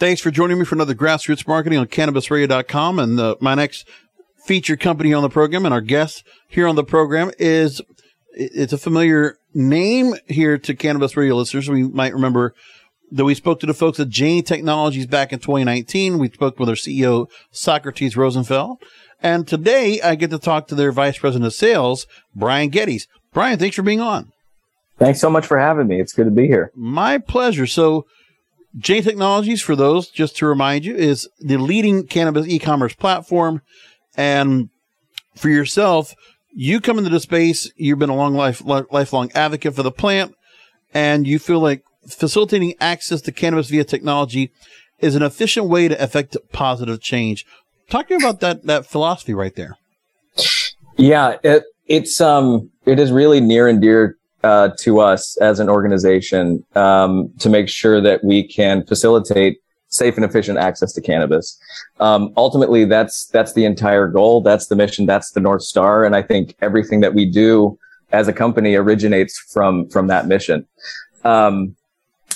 Thanks for joining me for another Grassroots Marketing on CannabisRadio.com. And uh, my next featured company on the program and our guest here on the program is it's a familiar name here to Cannabis Radio listeners. We might remember that we spoke to the folks at Jane Technologies back in 2019. We spoke with their CEO, Socrates Rosenfeld. And today I get to talk to their vice president of sales, Brian Geddes. Brian, thanks for being on. Thanks so much for having me. It's good to be here. My pleasure. So, Jane Technologies, for those, just to remind you, is the leading cannabis e-commerce platform. And for yourself, you come into the space, you've been a long life, lifelong advocate for the plant, and you feel like facilitating access to cannabis via technology is an efficient way to effect positive change. Talk to me about that that philosophy right there. Yeah, it, it's um it is really near and dear uh, to us as an organization um, to make sure that we can facilitate safe and efficient access to cannabis. Um, ultimately, that's that's the entire goal. That's the mission. That's the north star. And I think everything that we do as a company originates from from that mission. Um,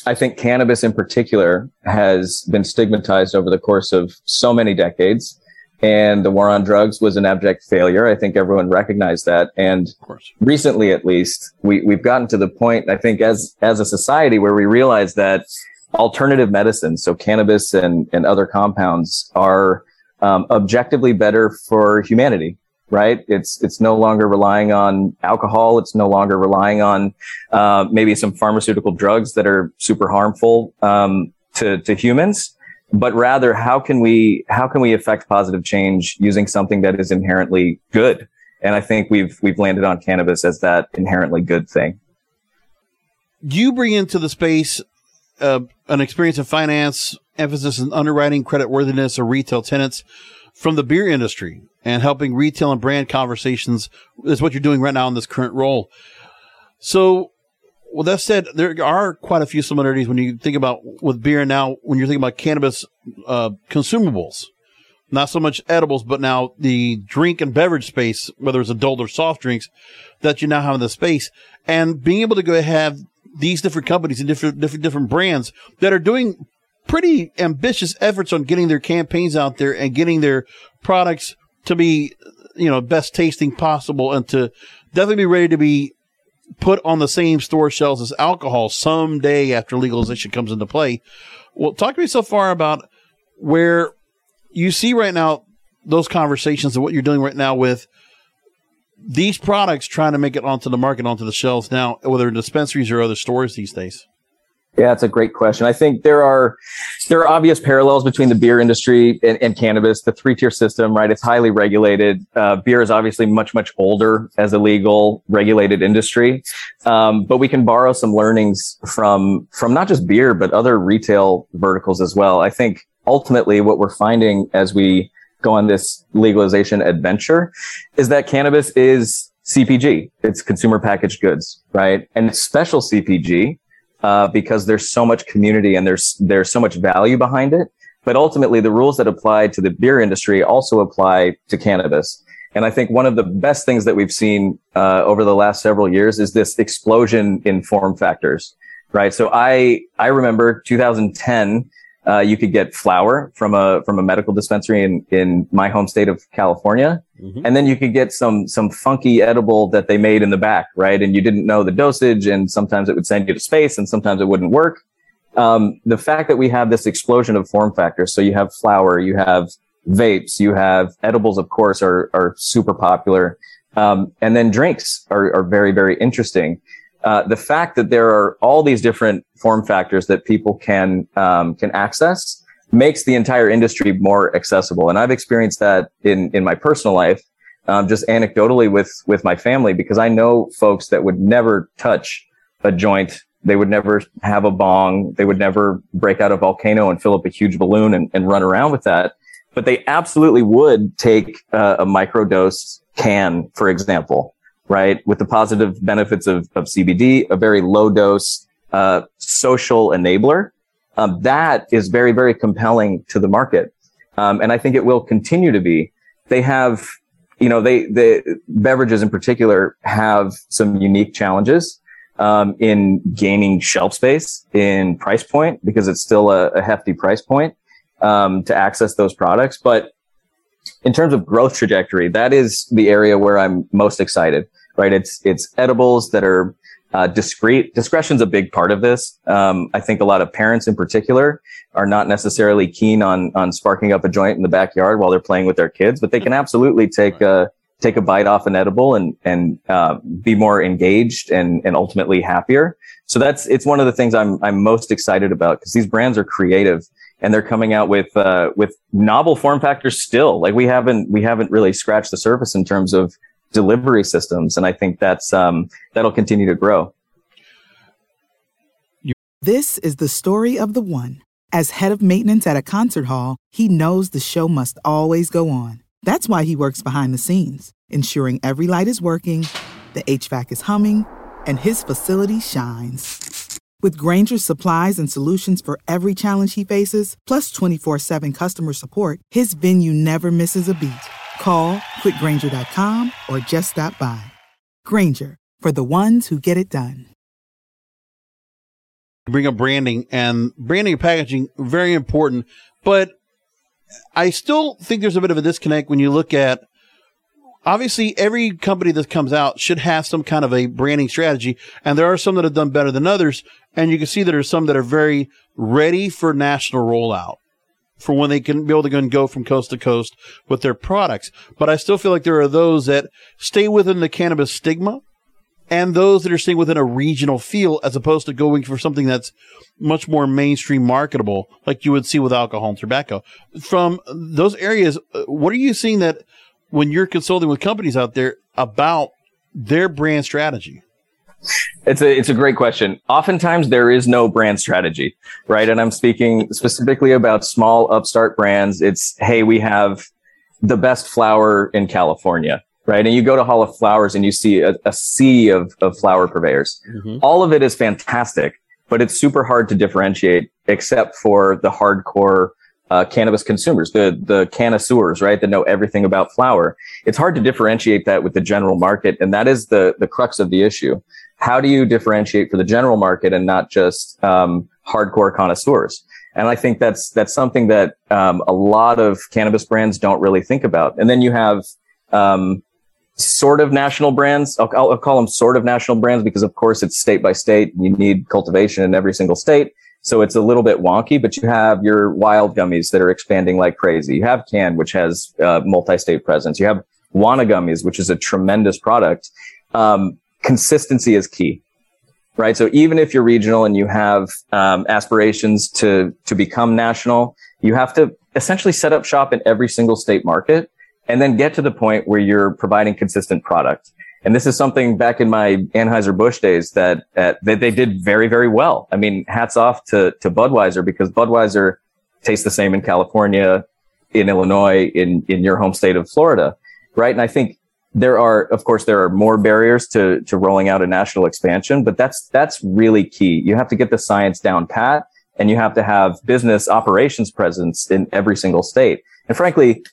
I think cannabis in particular has been stigmatized over the course of so many decades. And the war on drugs was an abject failure. I think everyone recognized that. And recently, at least, we, we've gotten to the point, I think, as, as a society where we realize that alternative medicines, so cannabis and, and other compounds are um, objectively better for humanity right? It's it's no longer relying on alcohol. It's no longer relying on uh, maybe some pharmaceutical drugs that are super harmful um, to to humans. But rather, how can we how can we affect positive change using something that is inherently good? And I think we've we've landed on cannabis as that inherently good thing. You bring into the space uh, an experience in finance, emphasis in underwriting, credit worthiness, or retail tenants from the beer industry and helping retail and brand conversations is what you're doing right now in this current role. So, well, that said, there are quite a few similarities when you think about with beer now, when you're thinking about cannabis uh, consumables, not so much edibles, but now the drink and beverage space, whether it's adult or soft drinks, that you now have in the space, and being able to go have these different companies and different different different brands that are doing pretty ambitious efforts on getting their campaigns out there and getting their products to be, you know, best tasting possible and to definitely be ready to be put on the same store shelves as alcohol someday after legalization comes into play. Well, talk to me so far about where you see right now those conversations and what you're doing right now with these products trying to make it onto the market, onto the shelves now, whether in dispensaries or other stores these days. Yeah, it's a great question. I think there are there are obvious parallels between the beer industry and, and cannabis. The three tier system, right? It's highly regulated. Uh, beer is obviously much much older as a legal regulated industry, um, but we can borrow some learnings from from not just beer but other retail verticals as well. I think ultimately what we're finding as we go on this legalization adventure is that cannabis is CPG. It's consumer packaged goods, right? And special CPG uh, because there's so much community and there's there's so much value behind it But ultimately, the rules that apply to the beer industry also apply to cannabis. And I think one of the best things that we've seen uh, over the last several years is this explosion in form factors, right? So I I remember 2010. Uh, you could get flour from a from a medical dispensary in in my home state of California, mm-hmm. and then you could get some some funky edible that they made in the back, right? And you didn't know the dosage, and sometimes it would send you to space, and sometimes it wouldn't work. Um, the fact that we have this explosion of form factors, so you have flour, you have vapes, you have edibles, of course, are, are super popular. Um, and then drinks are, are very, very interesting. Uh, the fact that there are all these different form factors that people can, um, can access makes the entire industry more accessible. And I've experienced that in, in my personal life, um, just anecdotally with, with my family, because I know folks that would never touch a joint. They would never have a bong. They would never break out a volcano and fill up a huge balloon and, and run around with that but they absolutely would take uh, a microdose can, for example, right? With the positive benefits of, of CBD, a very low dose, uh, social enabler. Um, that is very, very compelling to the market. Um, and I think it will continue to be. They have, you know, they, the beverages in particular have some unique challenges. Um, in gaining shelf space in price point because it's still a, a hefty price point um, to access those products. But in terms of growth trajectory, that is the area where I'm most excited. Right? It's it's edibles that are uh, discreet. Discretion's a big part of this. Um, I think a lot of parents, in particular, are not necessarily keen on on sparking up a joint in the backyard while they're playing with their kids, but they can absolutely take a take a bite off an edible and and uh, be more engaged and and ultimately happier. So that's it's one of the things I'm I'm most excited about because these brands are creative and they're coming out with uh, with novel form factors still. Like we haven't we haven't really scratched the surface in terms of delivery systems, and I think that's um, that'll continue to grow. This is the story of the one. As head of maintenance at a concert hall, he knows the show must always go on. That's why he works behind the scenes, ensuring every light is working, the HVAC is humming, and his facility shines. With Grainger's supplies and solutions for every challenge he faces, plus 24 7 customer support, his venue never misses a beat. Call quickgrainger.com or just stop by. Grainger, for the ones who get it done. Bring up branding and branding and packaging, very important. But I still think there's a bit of a disconnect when you look at obviously every company that comes out should have some kind of a branding strategy and there are some that have done better than others and you can see there are some that are very ready for national rollout for when they can be able to go from coast to coast with their products. But i still feel like there are those that stay within the cannabis stigma and those that are staying within a regional feel as opposed to going for something that's much more mainstream marketable like you would see with alcohol and tobacco. From those areas uh, what are you seeing that when you're consulting with companies out there about their brand strategy? It's a it's a great question. Oftentimes there is no brand strategy, right? And I'm speaking specifically about small upstart brands. It's hey, we have the best flower in California, right? And you go to Hall of Flowers and you see a, a sea of, of flower purveyors. Mm-hmm. All of it is fantastic, but it's super hard to differentiate except for the hardcore uh, cannabis consumers, the the connoisseurs, right, that know everything about flower. It's hard to differentiate that with the general market, and that is the the crux of the issue. How do you differentiate for the general market and not just um, hardcore connoisseurs? And I think that's that's something that um, a lot of cannabis brands don't really think about. And then you have um, sort of national brands. I'll, I'll, call them sort of national brands because, of course, it's state by state. You need cultivation in every single state. So it's a little bit wonky, but you have your Wyld gummies that are expanding like crazy. You have Cann, which has uh, multi-state presence. You have Wana gummies, which is a tremendous product. Um, consistency is key, right? So even if you're regional and you have um, aspirations to to become national, you have to essentially set up shop in every single state market and then get to the point where you're providing consistent product. And this is something back in my Anheuser-Busch days that, that they did very, very well. I mean, hats off to, to Budweiser because Budweiser tastes the same in California, in Illinois, in, in your home state of Florida, right? And I think there are, of course, there are more barriers to, to rolling out a national expansion, but that's, that's really key. You have to get the science down pat and you have to have business operations presence in every single state. And frankly,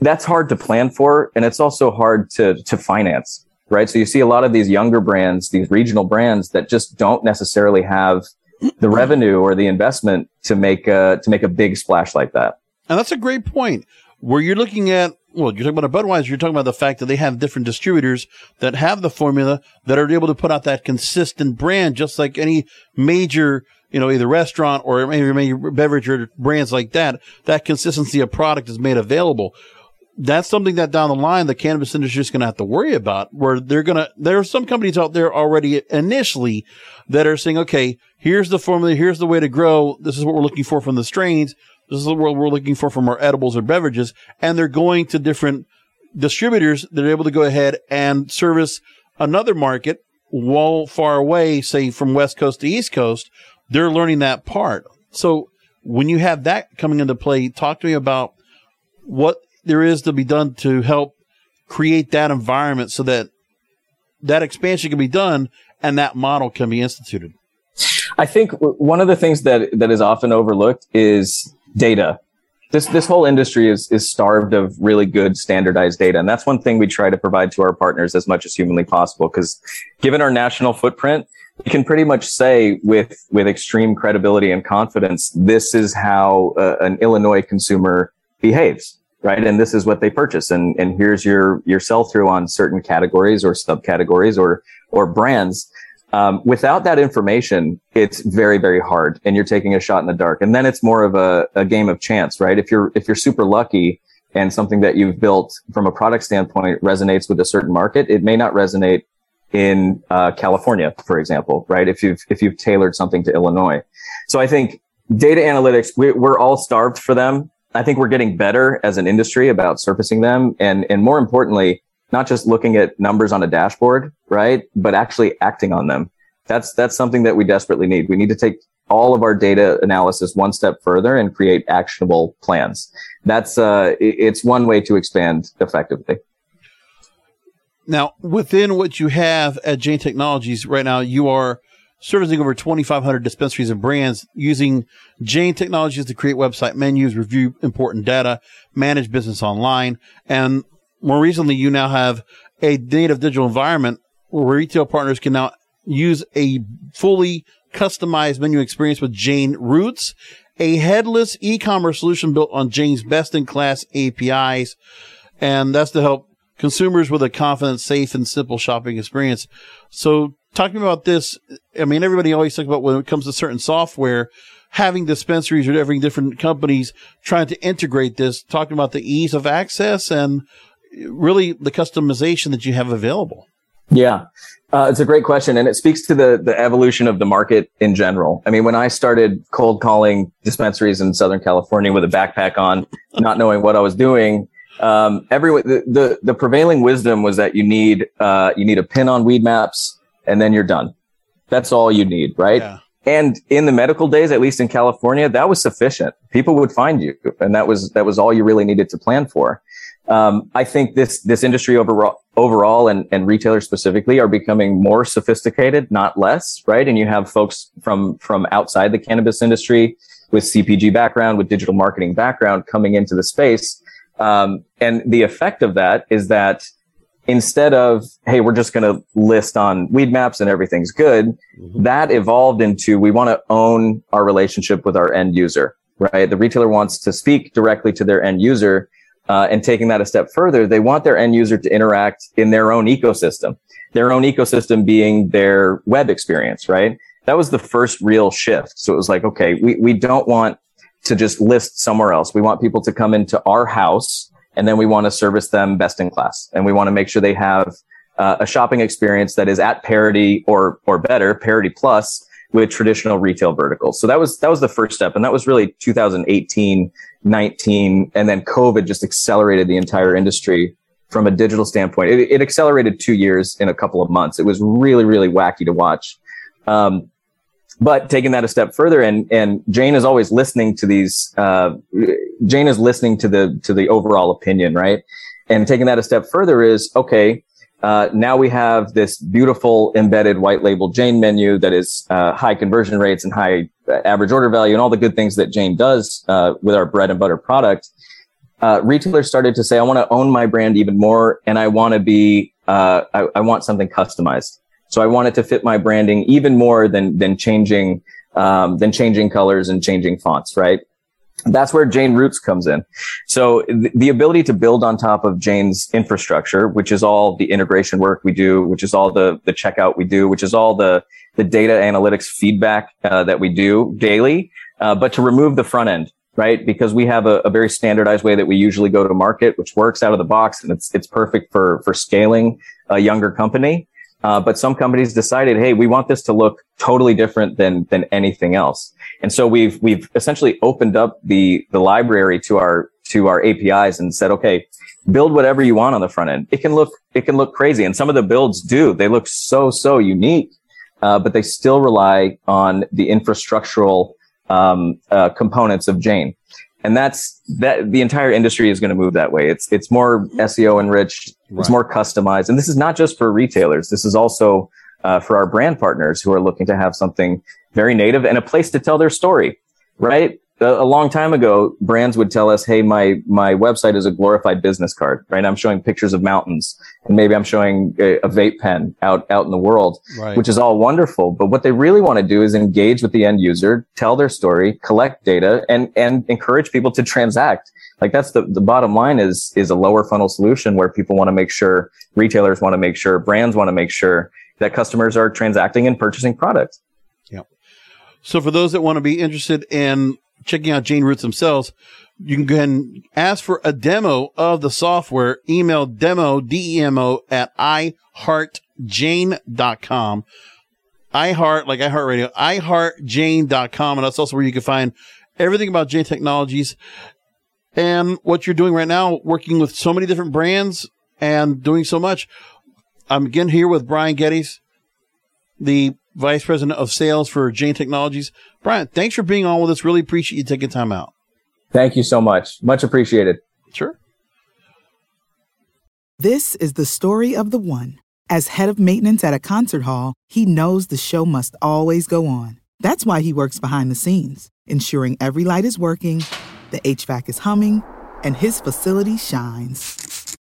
that's hard to plan for. And it's also hard to, to finance, right? So you see a lot of these younger brands, these regional brands that just don't necessarily have the mm-hmm. revenue or the investment to make a, to make a big splash like that. And that's a great point where you're looking at well, you're talking about a Budweiser, you're talking about the fact that they have different distributors that have the formula that are able to put out that consistent brand, just like any major, you know, either restaurant or maybe beverage or brands like that. That consistency of product is made available. That's something that down the line the cannabis industry is going to have to worry about. Where they're going to, there are some companies out there already initially that are saying, okay, here's the formula, here's the way to grow. This is what we're looking for from the strains. This is what we're looking for from our edibles or beverages. And they're going to different distributors that are able to go ahead and service another market while far away, say from West Coast to East Coast. They're learning that part. So when you have that coming into play, talk to me about what there is to be done to help create that environment so that that expansion can be done and that model can be instituted. I think one of the things that that is often overlooked is data. This this whole industry is is starved of really good standardized data, and that's one thing we try to provide to our partners as much as humanly possible. Because given our national footprint, we can pretty much say with with extreme credibility and confidence, this is how uh, an Illinois consumer behaves right? And this is what they purchase. And, and here's your, your sell through on certain categories or subcategories or, or brands. Um, without that information, it's very, very hard and you're taking a shot in the dark. And then it's more of a, a game of chance, right? If you're, if you're super lucky and something that you've built from a product standpoint resonates with a certain market, it may not resonate in uh, California, for example, right? If you've, if you've tailored something to Illinois. So I think data analytics, we, we're all starved for them. I think we're getting better as an industry about surfacing them. And, and more importantly, not just looking at numbers on a dashboard, right? But actually acting on them. That's, that's something that we desperately need. We need to take all of our data analysis one step further and create actionable plans. That's, uh, it's one way to expand effectively. Now, within what you have at Jane Technologies right now, you are servicing over 2,500 dispensaries and brands using Jane Technologies to create website menus, review important data, manage business online, and more recently, you now have a native digital environment where retail partners can now use a fully customized menu experience with Jane Roots, a headless e-commerce solution built on Jane's best-in-class APIs. And that's to help consumers with a confident, safe, and simple shopping experience. So talking about this, I mean, everybody always talks about when it comes to certain software, having dispensaries or having different companies trying to integrate this, talking about the ease of access and really the customization that you have available? Yeah, uh, it's a great question, and it speaks to the the evolution of the market in general. I mean, when I started cold calling dispensaries in Southern California with a backpack on, not knowing what I was doing, um, everyone the, the, the prevailing wisdom was that you need uh, you need a pin on Weedmaps, and then you're done. That's all you need, right? Yeah. And in the medical days, at least in California, that was sufficient. People would find you, and that was that was all you really needed to plan for. Um, I think this this industry overall, overall and, and retailers specifically are becoming more sophisticated, not less, right? And you have folks from from outside the cannabis industry with CPG background, with digital marketing background coming into the space. Um, and the effect of that is that instead of, hey, we're just going to list on Weedmaps and everything's good, mm-hmm. that evolved into we want to own our relationship with our end user, right? The retailer wants to speak directly to their end user uh, and taking that a step further, they want their end user to interact in their own ecosystem, their own ecosystem being their web experience, right? That was the first real shift. So it was like, okay, we, we don't want to just list somewhere else. We want people to come into our house and then we want to service them best in class. And we want to make sure they have uh, a shopping experience that is at parity or, or better, parity plus with traditional retail verticals. So that was, that was the first step. And that was really 2018 19, and then COVID just accelerated the entire industry from a digital standpoint. It, it accelerated two years in a couple of months. It was really, really wacky to watch. Um, but taking that a step further, and and Jane is always listening to these. Uh, Jane is listening to the to the overall opinion, right? And taking that a step further is okay. uh, now we have this beautiful embedded white label Jane menu that is uh, high conversion rates and high uh, average order value and all the good things that Jane does uh, with our bread and butter product. Uh, retailers started to say, I want to own my brand even more and I want to be, uh, I, I, want something customized. So I wanted to fit my branding even more than, than changing, um, than changing colors and changing fonts, right? that's where Jane Roots comes in. So th- the ability to build on top of Jane's infrastructure, which is all the integration work we do, which is all the, the checkout we do, which is all the, the data analytics feedback uh, that we do daily, uh, but to remove the front end, right? Because we have a, a, very standardized way that we usually go to market, which works out of the box and it's, it's perfect for, for scaling a younger company. Uh, but some companies decided, hey, we want this to look totally different than than anything else. And so we've we've essentially opened up the the library to our to our APIs and said, okay, build whatever you want on the front end. It can look it can look crazy, and some of the builds do. They look so so unique, uh, but they still rely on the infrastructural um, uh, components of Jane and that's that the entire industry is going to move that way. It's it's more seo enriched right. it's more customized. And this is not just for retailers. This is also uh, for our brand partners who are looking to have something very native and a place to tell their story right a long time ago, brands would tell us, "Hey, my my website is a glorified business card." Right? I'm showing pictures of mountains, and maybe I'm showing a, a vape pen out out in the world, right. which is all wonderful. But what they really want to do is engage with the end user, tell their story, collect data, and and encourage people to transact. Like that's the the bottom line is is a lower funnel solution where people want to make sure retailers want to make sure brands want to make sure that customers are transacting and purchasing products. Yeah. So for those that want to be interested in checking out Jane Roots themselves, you can go ahead and ask for a demo of the software. Email demo, D-E-M-O at iheartjane.com. iHeart, like iHeartRadio, iHeartJane.com. And that's also where you can find everything about Jane Technologies and what you're doing right now, working with so many different brands and doing so much. I'm again here with Brian Geddes, the Vice President of Sales for Jane Technologies. Brian, thanks for being on with us. Really appreciate you taking time out. Thank you so much. Much appreciated. Sure. This is the story of the one. As head of maintenance at a concert hall, he knows the show must always go on. That's why he works behind the scenes, ensuring every light is working, the HVAC is humming, and his facility shines.